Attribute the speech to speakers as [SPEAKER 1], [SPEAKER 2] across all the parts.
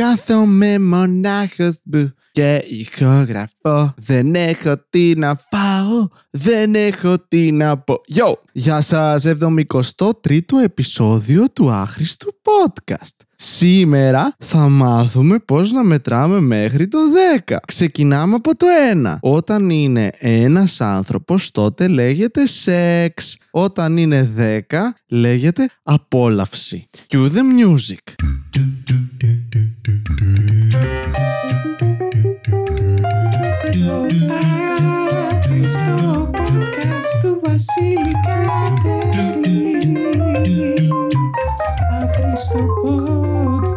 [SPEAKER 1] Κάθομαι μονάχος μου και ηχογραφώ. Δεν έχω τι να φάω, δεν έχω τι να πω. Yo! Γεια σας, 73ο επεισόδιο του άχρηστου podcast. Σήμερα θα μάθουμε πώς να μετράμε μέχρι το 10. Ξεκινάμε από το 1. Όταν είναι ένας άνθρωπος τότε λέγεται σεξ. Όταν είναι 10 λέγεται απόλαυση. Cue the music.
[SPEAKER 2] Βασίλη Κατερίνη. Άχρηστο podcast.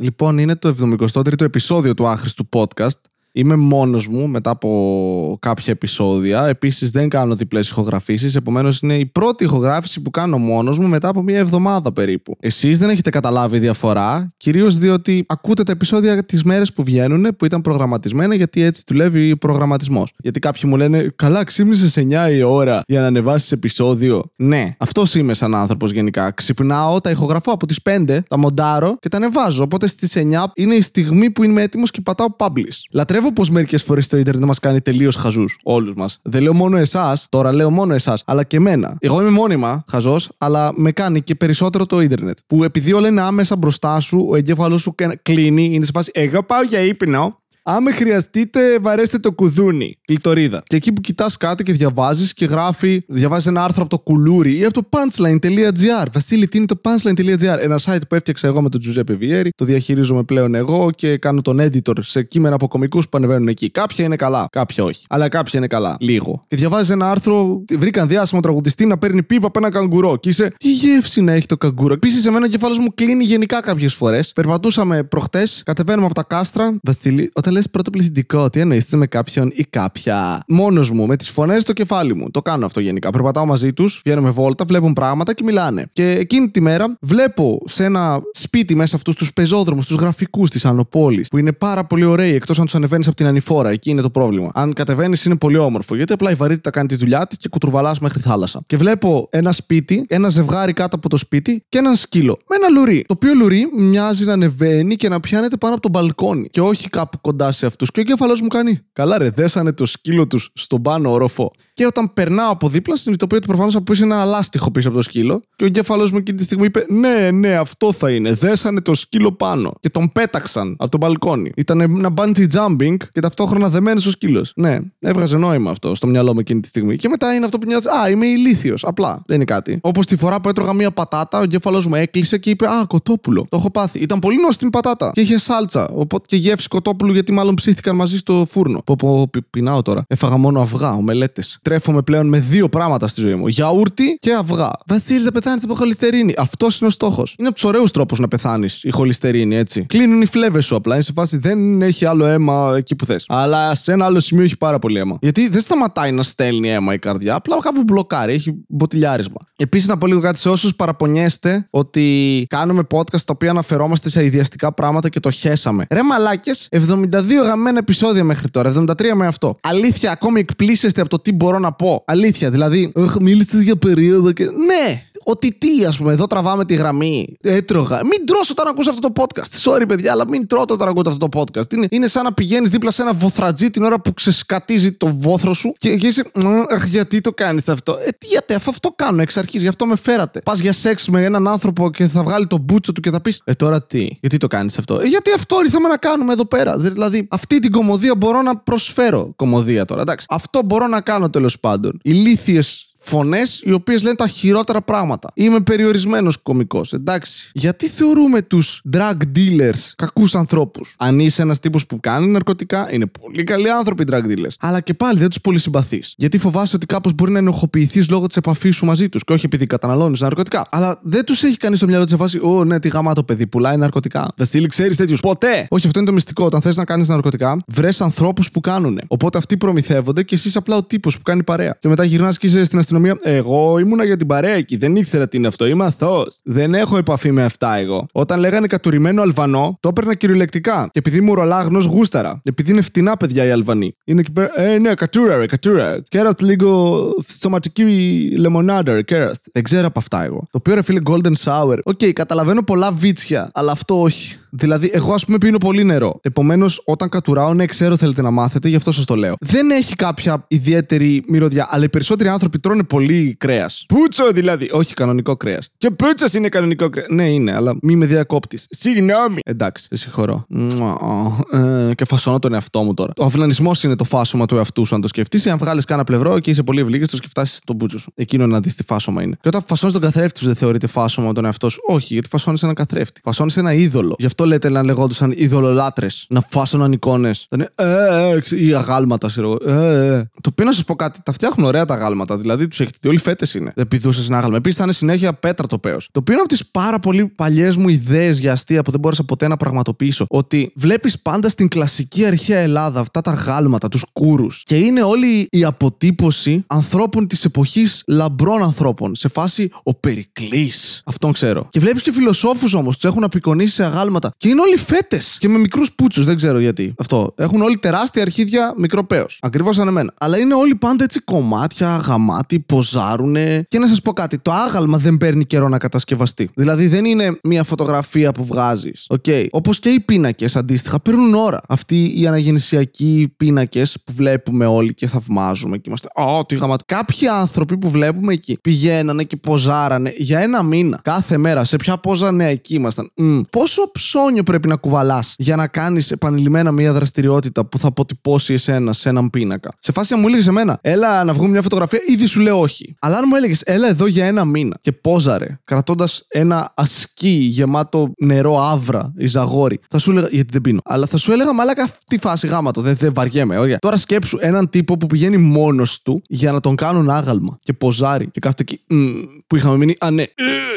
[SPEAKER 1] Λοιπόν, είναι το 73ο επεισόδιο του άχρηστου podcast. Είμαι μόνος μου μετά από κάποια επεισόδια. Επίσης, δεν κάνω διπλές ηχογραφήσεις. Επομένως, είναι η πρώτη ηχογράφηση που κάνω μόνος μου μετά από μία εβδομάδα περίπου. Εσείς δεν έχετε καταλάβει διαφορά, κυρίως διότι ακούτε τα επεισόδια τις μέρες που βγαίνουν, που ήταν προγραμματισμένα, γιατί έτσι δουλεύει ο προγραμματισμός. Γιατί κάποιοι μου λένε, Καλά, ξύπνησες 9 η ώρα για να ανεβάσεις επεισόδιο. Ναι, αυτός είμαι σαν άνθρωπος γενικά. Ξυπνάω, τα ηχογραφώ από τις 5, τα μοντάρω και τα ανεβάζω. Οπότε στις 9 είναι η στιγμή που είμαι έτοιμος και πατάω publish. Λατρεύω πως μερικές φορές το Ιντερνετ μας κάνει τελείως χαζούς. Όλους μας. Δεν λέω μόνο εσάς, τώρα λέω μόνο εσάς, αλλά και εμένα. Εγώ είμαι μόνιμα χαζός, αλλά με κάνει και περισσότερο το Ιντερνετ. Που επειδή όλα είναι άμεσα μπροστά σου, ο εγκέφαλος σου κλείνει, είναι σε φάση Εγώ πάω για ύπνο. Άμα χρειαστείτε, βαρέστε το κουδούνι. Κλειτορίδα. Και εκεί που κοιτάς κάτι και διαβάζεις και γράφει, διαβάζεις ένα άρθρο από το κουλούρι ή από το punchline.gr. Βασίλη, τι είναι το punchline.gr; Ένα site που έφτιαξα εγώ με τον Τζουζέπε Βιέρη. Το διαχειρίζομαι πλέον εγώ και κάνω τον editor σε κείμενα από κομικούς που ανεβαίνουν εκεί. Κάποια είναι καλά, κάποια όχι. Αλλά κάποια είναι καλά. Λίγο. Και διαβάζεις ένα άρθρο, βρήκαν διάσημο τραγουδιστή να παίρνει πίπα από ένα καγκουρό. Και είσαι, τι γεύση να έχει το καγκουρό. Επίσης, εμένα ο κεφάλο μου κλείνει γενικά κάποιες φορές. Περπατούσαμε προχτές, κατεβαίνουμε από τα κάστρα. Βασίλη, όταν λες πρώτο πληθυντικό, τι εννοείς, με κάποιον ή κάποια. Μόνος μου, με τις φωνές στο κεφάλι μου. Το κάνω αυτό γενικά. Περπατάω μαζί τους, βγαίνουμε βόλτα, βλέπουν πράγματα και μιλάνε. Και εκείνη τη μέρα βλέπω σε ένα σπίτι μέσα αυτούς τους πεζόδρομους, τους γραφικούς της Ανοπόλης, που είναι πάρα πολύ ωραίοι εκτός αν τους ανεβαίνεις από την ανηφόρα. Εκεί είναι το πρόβλημα. Αν κατεβαίνεις είναι πολύ όμορφο, γιατί απλά η βαρύτητα κάνει τη δουλειά της και κουτρουβαλάς μέχρι θάλασσα. Και βλέπω ένα σπίτι, ένα ζευγάρι κάτω από το σπίτι και ένα σκύλο. Με ένα λουρί. Το οποίο λουρί μοιάζει να ανεβαίνει και να πιάνεται πάνω από το μπαλκόνι. Και όχι κάπου κοντά σε αυτούς. Και ο εγκέφαλός μου κάνει. Καλά, ρε, δέσανε το σκύλο τους στον πάνω όροφο. Και όταν περνάω από δίπλα, συνειδητοποιώ ότι προφανώς από πίσω είναι ένα λάστιχο πίσω από το σκύλο. Και ο εγκέφαλός μου εκείνη τη στιγμή είπε: Ναι, ναι, αυτό θα είναι. Δέσανε το σκύλο πάνω. Και τον πέταξαν από το μπαλκόνι. Ήταν ένα bungee jumping και ταυτόχρονα δεμένος ο σκύλος. Ναι, έβγαζε νόημα αυτό στο μυαλό μου εκείνη τη στιγμή. Και μετά είναι αυτό που νιώθεις: Α, είμαι ηλίθιος. Απλά. Δεν είναι κάτι. Όπως τη φορά που έτρωγα μία πατάτα, ο εγκέφαλός μου έκλεισε και είπε: Α, κοτόπουλο. Το έχω πάθει. Ήταν πολύ νόστιμη πατάτα. Και είχε σάλτσα. Οπότε και γεύση κοτόπουλου γιατί μάλλον ψήθηκαν μαζί στο φούρνο. Πω, πω, πι- πεινάω τώρα. Έφαγα μόνο αυγά, ομελέτες. Τρέφομαι πλέον με δύο πράγματα στη ζωή μου. Γιαούρτι και αυγά. Βασίλη, θα πεθάνεις από χολυστερίνη. Αυτός είναι ο στόχος. Είναι από τους ωραίους τρόπους να πεθάνεις η χολυστερίνη, έτσι. Κλείνουν οι φλέβες σου απλά. Είναι σε φάση δεν έχει άλλο αίμα εκεί που θες. Αλλά σε ένα άλλο σημείο έχει πάρα πολύ αίμα. Γιατί δεν σταματάει να στέλνει αίμα η καρδιά. Απλά κάπου μπλοκάρει. Έχει μποτιλιάρισμα. Επίσης, να πω λίγο κάτι σε όσους παραπονιέστε ότι κάνουμε podcast τα οποία αναφερόμαστε σε ιδιαστικά πράγματα και το χέσαμε. Ρε μαλάκες, 72 γαμμένα επεισόδια μέχρι τώρα. 73 με αυτό. Αλήθεια, ακόμη εκπλήσεστε από το τι μπορώ να πω. Αλήθεια, δηλαδή. Αχ, μίλησες για περίοδο και. Ναι! Ότι τι, ας πούμε, εδώ τραβάμε τη γραμμή. Έτρωγα. Μην τρώσω όταν ακούς αυτό το podcast. Sorry, παιδιά, αλλά μην τρώτε όταν ακούτε αυτό το podcast. Είναι, είναι σαν να πηγαίνεις δίπλα σε ένα βοθρατζί την ώρα που ξεσκατίζει το βόθρο σου και, και είσαι. «Μ, Αχ, γιατί το κάνεις αυτό; Ε, τι, γιατί, αφού αυτό κάνω εξ αρχής, γι' αυτό με φέρατε. Πας για σεξ με έναν άνθρωπο και θα βγάλει το μπούτσο του και θα πεις. Ε, τώρα τι, γιατί το κάνεις αυτό; Ε, γιατί αυτό ήρθαμε να κάνουμε εδώ πέρα. Δηλαδή, αυτή την κομμωδία μπορώ να προσφέρω. Κομμωδία τώρα, εντάξει. Αυτό μπορώ να κάνω τέλος πάντων. Ηλίθιες φωνές οι οποίες λένε τα χειρότερα πράγματα. Είμαι περιορισμένος κωμικός, εντάξει. Γιατί θεωρούμε τους drug dealers κακούς ανθρώπους; Αν είσαι ένας τύπος που κάνει ναρκωτικά, είναι πολύ καλοί άνθρωποι οι drug dealers. Αλλά και πάλι δεν τους πολύ συμπαθείς. Γιατί φοβάσαι ότι κάπως μπορεί να ενοχοποιηθείς λόγω της επαφής σου μαζί τους και όχι επειδή καταναλώνεις ναρκωτικά. Αλλά δεν τους έχει κανείς στο μυαλό της φάση, Ω, ναι, τι γαμάτο παιδί, πουλάει ναρκωτικά. Βασίλη, ξέρεις τέτοιους. Ποτέ! Όχι, αυτό είναι το μυστικό. Όταν θες να κάνεις ναρκωτικά, βρες ανθρώπους που κάνουν. Οπότε αυτοί προμηθεύονται και εσύ απλά ο τύπος που κάνει παρέα. Και μετά γυρνάς και είσαι στην αστυνομία αστυνομία. Εγώ ήμουνα για την παρέα εκεί. Δεν ήξερα τι είναι αυτό. Είμαι αθώος. Δεν έχω επαφή με αυτά εγώ. Όταν λέγανε κατουρημένο Αλβανό, το έπαιρνα κυριολεκτικά. Και επειδή είμαι ουρολάγνο, γούσταρα. Επειδή είναι φτηνά παιδιά οι Αλβανοί. Είναι εκεί πέρα. Ε, ναι, κατούρα, ρε, κατούρα. Κέραστ λίγο στοματική λεμονάντα, ρε, κέραστ. Δεν ξέρω από αυτά εγώ. Το οποίο ρε φίλε golden shower. OK, καταλαβαίνω πολλά βίτσια, αλλά αυτό όχι. Δηλαδή, εγώ ας πούμε πίνω πολύ νερό. Επομένως, όταν κατουράω, ναι, ξέρω θέλετε να μάθετε, γι' αυτό σας το λέω. Δεν έχει κάποια ιδιαίτερη μυρωδιά, αλλά οι περισσότεροι άνθρωποι τρώνε πολύ κρέας. Πούτσο δηλαδή. Όχι κανονικό κρέας. Και πούτσος είναι κανονικό κρέας. Ναι, είναι, αλλά μη με διακόπτεις. Συγγνώμη. Εντάξει, σε συγχωρώ. Μουα, ε, Και φασώνω τον εαυτό μου τώρα. Ο αυνανισμό είναι το φάσωμα του εαυτού σου, αν το σκεφτείς. Αν βγάλεις κάνα πλευρό και είσαι πολύ ευλίγιστος και φτάσεις στον πούτσο σου. Εκείνο να δεις τι φάσωμα είναι. Και όταν φασώνεις τον καθρέφτη σου, δεν θεωρείται φάσωμα τον εαυτό σου. Όχι, γιατί φασώνεις έναν καθρέφτη. Φασώνεις ένα είδωλο. Γι' αυτό λέτε να λεγόντουσαν ειδωλολάτρε. Να φάσωναν εικόνες. Θα είναι ε, ε, ξε- ή αγάλματα, ξέρω εγώ. Ε, ε. Το οποίο να σας πω κάτι, τα φτιάχνουν ωραία τα αγάλματα. Δηλαδή του έχετε δει, όλοι φέτες είναι. Δεν πηδούσες ένα άγαλμα. Επίσης θα είναι συνέχεια πέτρα το πέος. Το οποίο είναι από τις πάρα πολύ παλιές μου ιδέες για αστεία που δεν μπόρεσα ποτέ να πραγματοποιήσω. Ότι βλέπεις πάντα στην κλασική αρχαία Ελλάδα αυτά τα γάλματα, τους κούρους. Και είναι όλη η αποτύπωση ανθρώπων της εποχής λαμπρών ανθρώπων. Σε φάση ο Περικλής. Αυτόν ξέρω. Και βλέπεις και φιλοσόφους όμως, τους έχουν απεικονίσει σε αγάλματα. Και είναι όλοι φέτες. Και με μικρούς πούτσους, δεν ξέρω γιατί. Αυτό. Έχουν όλοι τεράστια αρχίδια, μικρό πέος. Ακριβώς σαν εμένα. Αλλά είναι όλοι πάντα έτσι κομμάτια, γαμάτοι, ποζάρουνε. Και να σας πω κάτι, το άγαλμα δεν παίρνει καιρό να κατασκευαστεί. Δηλαδή δεν είναι μια φωτογραφία που βγάζεις. Οκ. Όπως και οι πίνακες αντίστοιχα παίρνουν ώρα. Αυτοί οι αναγεννησιακοί πίνακες που βλέπουμε όλοι και θαυμάζουμε και είμαστε. Ω, τι γαμάτοι. Κάποιοι άνθρωποι που βλέπουμε εκεί πηγαίνανε και ποζάρανε για ένα μήνα. Κάθε μέρα. Σε ποια πόζα, ναι, εκεί ήμασταν. Μμ. Πόσο ψώνιο πρέπει να κουβαλάς για να κάνεις επανειλημμένα μια δραστηριότητα που θα αποτυπώσει εσένα σε έναν πίνακα; Σε φάση να μου έλεγε εμένα, έλα να βγούμε μια φωτογραφία, ήδη σου λέω όχι. Αλλά αν μου έλεγες, έλα εδώ για ένα μήνα και πόζαρε, κρατώντας ένα ασκή γεμάτο νερό άβρα ή ζαγόρι, θα σου έλεγα, γιατί δεν πίνω. Αλλά θα σου έλεγα, μαλάκα αυτή η φάση γάματο, δεν, δεν βαριέμαι. Ωραία. Τώρα σκέψου έναν τύπο που πηγαίνει μόνος του για να τον κάνουν άγαλμα και ποζάρει και κάθεται εκεί «Μμ», που είχαμε μείνει, α ναι, «Ε»,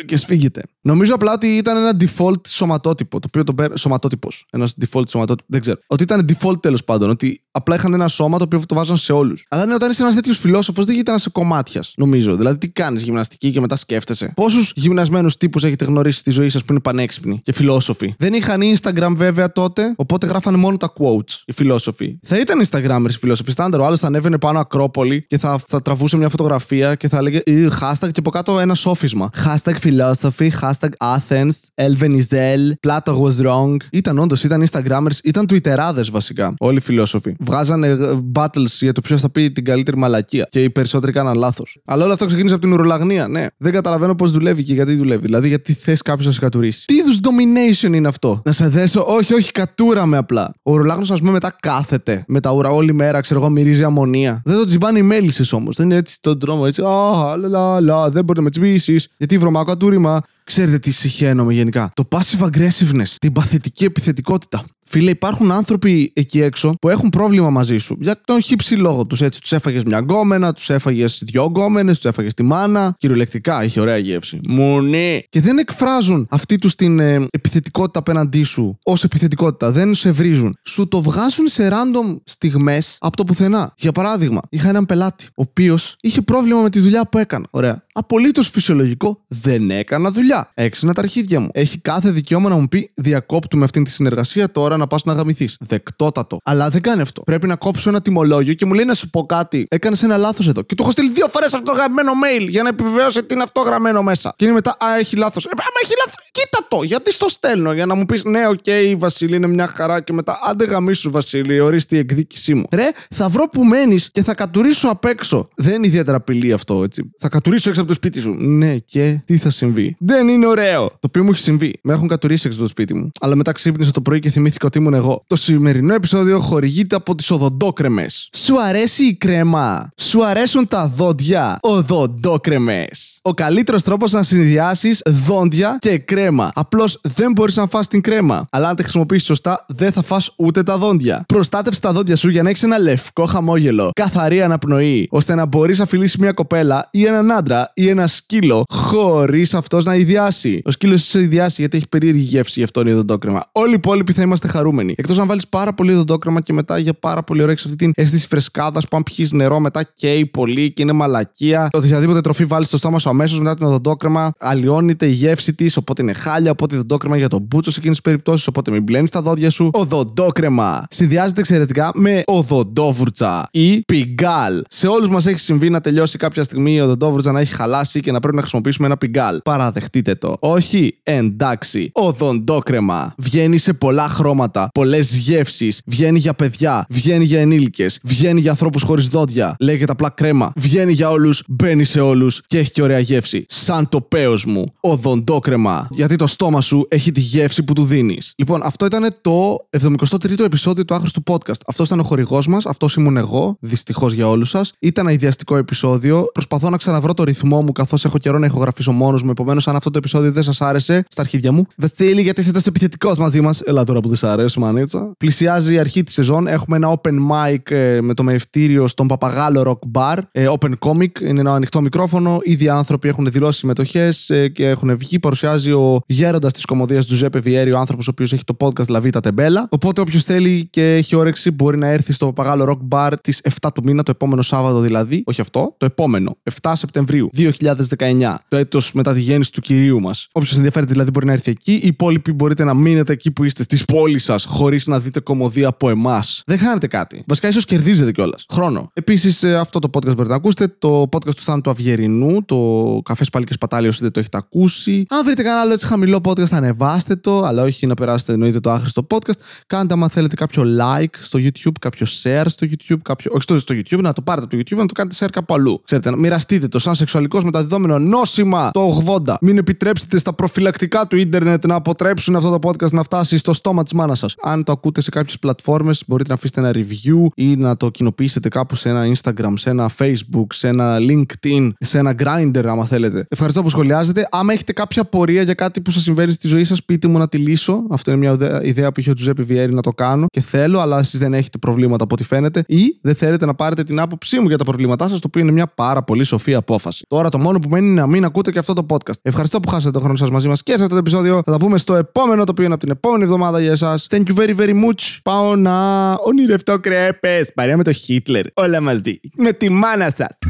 [SPEAKER 1] και σφίγγεται. Νομίζω απλά ότι ήταν ένα default σωματότυπο. Το οποίο το παίρνει. Σωματότυπος. Ένας default σωματότυπο. Δεν ξέρω. Ότι ήταν default τέλος πάντων. Ότι απλά είχαν ένα σώμα το οποίο το βάζαν σε όλους. Αλλά ναι, όταν είσαι ένας τέτοιος φιλόσοφος, δεν γίνεται να σε κομμάτια, νομίζω. Δηλαδή, τι κάνεις γυμναστική και μετά σκέφτεσαι. Πόσους γυμνασμένους τύπους έχετε γνωρίσει στη ζωή σας που είναι πανέξυπνοι και φιλόσοφοι; Δεν είχαν Instagram βέβαια τότε, οπότε γράφανε μόνο τα quotes οι φιλόσοφοι. Θα ήταν Instagramers οι φιλόσοφοι. Στάνταρ, ο άλλος θα ανέβαινε πάνω Ακρόπολη και θα, θα τραβούσε μια φωτογραφία και θα έλεγε «Ε, hashtag και από κάτω ένα σόφισμα. Hashtag philosophy, hashtag Athens, Elvenizel, Plato was wrong. Ήταν όντως, ήταν Instagramers, ήταν Twitterάδε βασικά. Όλοι οι φιλόσοφοι. Βγάζανε ε, battles για το ποιος θα πει την καλύτερη μαλακία. Και οι περισσότεροι κάναν λάθος. Αλλά όλο αυτό ξεκίνησε από την ουρολαγνία, ναι. Δεν καταλαβαίνω πώς δουλεύει και γιατί δουλεύει. Δηλαδή, γιατί θες κάποιο να σε κατουρίσει. Τι είδους domination είναι αυτό; Να σε δέσω, όχι, όχι, κατούραμε απλά. Ο ουρολάγνο, ας πούμε, μετά κάθεται με τα ουρα όλη μέρα, ξέρω εγώ, μυρίζει αμμονία. Δεν το τσιμπάνε οι μέλισσες όμως. Δεν είναι έτσι στον δρόμο, έτσι. Α, λα, λα, λα, δεν μπορεί να με τσιμπήσεις. Γιατί βρωμάω κατούριμα. Ξέρετε τι συχαίνομαι γενικά. Το passive aggressiveness, την παθητική επιθετικότητα. Φίλε, υπάρχουν άνθρωποι εκεί έξω που έχουν πρόβλημα μαζί σου. Για τον χύψη λόγο τους. Έτσι, τους έφαγες μια γκόμενα, τους έφαγες δυο γκόμενες, τους έφαγες τη μάνα. Κυριολεκτικά, είχε ωραία γεύση. Μου ναι. Και δεν εκφράζουν αυτή τους την ε, επιθετικότητα απέναντί σου ως επιθετικότητα. Δεν σε βρίζουν. Σου το βγάζουν σε random στιγμές από το πουθενά. Για παράδειγμα, είχα έναν πελάτη, ο οποίος είχε πρόβλημα με τη δουλειά που έκανα. Ωραία. Απολύτως φυσιολογικό, δεν έκανα δουλειά. Έξινα τα αρχίδια μου. Έχει κάθε δικαίωμα να μου πει διακόπτουμε αυτή τη συνεργασία τώρα να πας να γαμηθείς. Δεκτότατο. Αλλά δεν κάνει αυτό. Πρέπει να κόψω ένα τιμολόγιο και μου λέει να σου πω κάτι. Έκανες ένα λάθος εδώ. Και του έχω στείλει δύο φορές αυτό το γραμμένο mail για να επιβεβαιώσει ότι είναι αυτό γραμμένο μέσα. Και είναι μετά, Α, έχει λάθος. Ε, άμα έχει λάθος, κοίτα το. Γιατί στο στέλνω για να μου πεις, Ναι, οκ, Βασίλη, είναι μια χαρά. Και μετά, άντε γαμίσου, Βασίλη, ορίστε η εκδίκησή μου. Ρε, θα βρω που μένεις και θα κατουρήσω απ' έξω. Δεν είναι ιδιαίτερα απειλή αυτό, έτσι. Θα κατουρήσω έξω από το σπίτι σου. Ναι, και τι θα συμβεί. Δεν είναι ωραίο. Το οποίο μου έχει συμβεί. Με έχουν κατουρήσει έξω από το σπίτι μου. Αλλά μετά ξύπνησα το πρωί και θυμήθηκα ότι ήμουν εγώ. Το σημερινό επεισόδιο χορηγείται από τις οδοντόκρεμες. Σου αρέσει η κρέμα; Σου αρέσουν τα δόντια; Οδοντόκρεμες. Ο καλύτερος τρόπος να συνδυάσεις δόντια και κρέμα. Απλώς δεν μπορείς να φας την κρέμα. Αλλά αν τη χρησιμοποιήσεις σωστά, δεν θα φας ούτε τα δόντια. Προστάτευσε τα δόντια σου για να έχεις ένα λευκό χαμόγελο, καθαρή αναπνοή, ώστε να μπορείς να φιλήσεις μια κοπέλα ή έναν άντρα ή ένα σκύλο χωρίς αυτός να ιδιάσει. Ο σκύλος σε ιδιάσει γιατί έχει περίεργη γεύση, γι' αυτό είναι οδοντόκρεμα. Όλοι οι υπόλοιποι θα είμαστε χαρούμενοι. Εκτός αν βάλεις πάρα πολύ οδοντόκρεμα και μετά για πάρα πολύ ωραία έχεις αυτή την αίσθηση φρεσκάδας που αν πιει νερό μετά καίει πολύ και είναι μαλακία. Οποιαδήποτε τροφή βάλεις στο στόμα σου αμέσως μετά την οδοντόκρεμα, αλλοιώνεται η γεύση της, οπότε είναι χάλια. Οπότε οδοντόκρεμα για τον μπούτσο σε εκείνες τις περιπτώσεις, οπότε μην μπλένεις τα δόντια σου. Οδοντόκρεμα συνδυάζεται εξαιρετικά με οδοντόβουρτσα ή πιγκάλ. Σε όλους μας έχει συμβεί να τελειώσει κάποια στιγμή η οδοντόβουρτσα να έχει χαλάσει και να πρέπει να χρησιμοποιήσουμε ένα πιγκάλ. Παραδεχτείτε το. Όχι, εντάξει. Οδοντόκρεμα. Βγαίνει σε πολλά χρώματα, πολλές γεύσεις. Βγαίνει για παιδιά, βγαίνει για ενήλικες, βγαίνει για ανθρώπους χωρίς δόντια. Λέγεται απλά κρέμα. Βγαίνει για όλους, μπαίνει σε όλους και έχει και ωραία γεύση. Σαν το πέος μου. Οδοντόκρεμα. Γιατί το στόμα σου έχει τη γεύση που του δίνεις. Λοιπόν, αυτό ήταν το 73ο επεισόδιο του άχρηστου podcast. Αυτός ήταν ο χορηγός μας, αυτός ήμουν εγώ, δυστυχώς για όλους σας. Ήταν ένα ιδιαστικό επεισόδιο. Προσπαθώ να ξαναβρω το ρυθμό μου καθώς έχω καιρό να ηχογραφήσω μόνος μου. Επομένως, αν αυτό το επεισόδιο δεν σας άρεσε, στα αρχίδια μου, Βασίλη, γιατί είσαι τόσο επιθετικό μαζί μας. Ελά τώρα που δεν σ' αρέσει, μανίτσα. Πλησιάζει η αρχή της σεζόν. Έχουμε ένα open mic ε, με το μεευτήριο στον Παπαγάλο Rock Bar. Ε, open comic, είναι ένα ανοιχτό μικρόφωνο. Ήδη άνθρωποι έχουν δηλώσει συμμετοχές ε, και έχουν βγει. Παρουσιάζει ο γέροντας της κομμωδίας του Ζέπε Βιέρη, ο άνθρωπος ο οποίος έχει το podcast Λαβίτα Τεμπέλα. Οπότε όποιος θέλει και έχει όρεξη μπορεί να έρθει στο Παπαγάλο Rock Bar τις 7 του μήνα, το επόμενο Σάββατο δηλαδή. Όχι αυτό, το επόμενο. 7 Σεπτεμβρίου 2019. Το έτος μετά τη γέννηση του κυρίου μας. Όποιος ενδιαφέρεται δηλαδή μπορεί να έρθει εκεί. Οι υπόλοιποι μπορείτε να μείνετε εκεί που είστε στις πόλεις σας χωρίς να δείτε κομμωδία από εμάς. Δεν χάνετε κάτι. Βασικά ίσως κερδίζετε κιόλας. Χρόνο. Επίσης αυτό το podcast μπορείτε να ακούσετε. Το podcast του Θάνου του Αυγερινού. Το Καφές Πάλι και Σπατάλη όσοι δεν το έχετε ακούσει. Αν βρείτε κανένα άλλο έτσι χαμηλό podcast, ανεβάστε το. Αλλά όχι να περάσετε εννοείται το άχρηστο podcast. Κάντε άμα θέλετε κάποιο like στο YouTube, κάποιο share στο YouTube. Κάποιο... Όχι στο, στο YouTube, να το πάρετε από το YouTube, να το κάνετε share κάπου αλλού. Ξέρετε, να μοιραστείτε το σαν σεξουαλικός μεταδιδόμενο νόσημα το 80. Μην επιτρέψετε στα προφυλακτικά του ίντερνετ να αποτρέψουν αυτό το podcast να φτάσει στο στόμα της μάνας σας. Αν το ακούτε σε κάποιες πλατφόρμες, μπορείτε να αφήσετε ένα review ή να το κοινοποιήσετε κάπου σε ένα Instagram, σε ένα Facebook, σε ένα LinkedIn, σε ένα Grindr, άμα θέλετε. Ευχαριστώ που σχολιάζετε. Άμα έχετε κάποια πορεία για κάτι που σας συμβαίνει στη ζωή σας, πείτε μου να τη λύσω. Αυτό είναι μια ιδέα- ιδέα που είχε ο Τζουζέπη Βιέρη να το κάνω και θέλω, αλλά εσείς δεν έχετε προβλήματα από ό,τι φαίνεται. Ή δεν θέλετε να πάρετε την άποψή μου για τα προβλήματά σας, το οποίο είναι μια πάρα πολύ σοφή απόφαση. Τώρα το μόνο που μένει είναι να μην ακούτε και αυτό το podcast. Ευχαριστώ που χάσατε τον χρόνο σας μαζί μας και σε αυτό το επεισόδιο. Θα τα πούμε στο επόμενο, το οποίο είναι από την επόμενη εβδομάδα για εσάς. Thank you very very much. Πάω να ονειρευτώ κρέπες. Παρέα με το Χίτλερ. Όλα μαζί. Με τη μάνα
[SPEAKER 2] σας.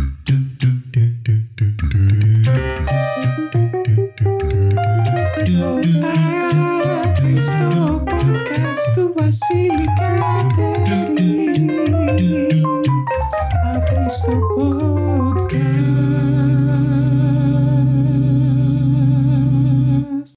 [SPEAKER 2] Basílica.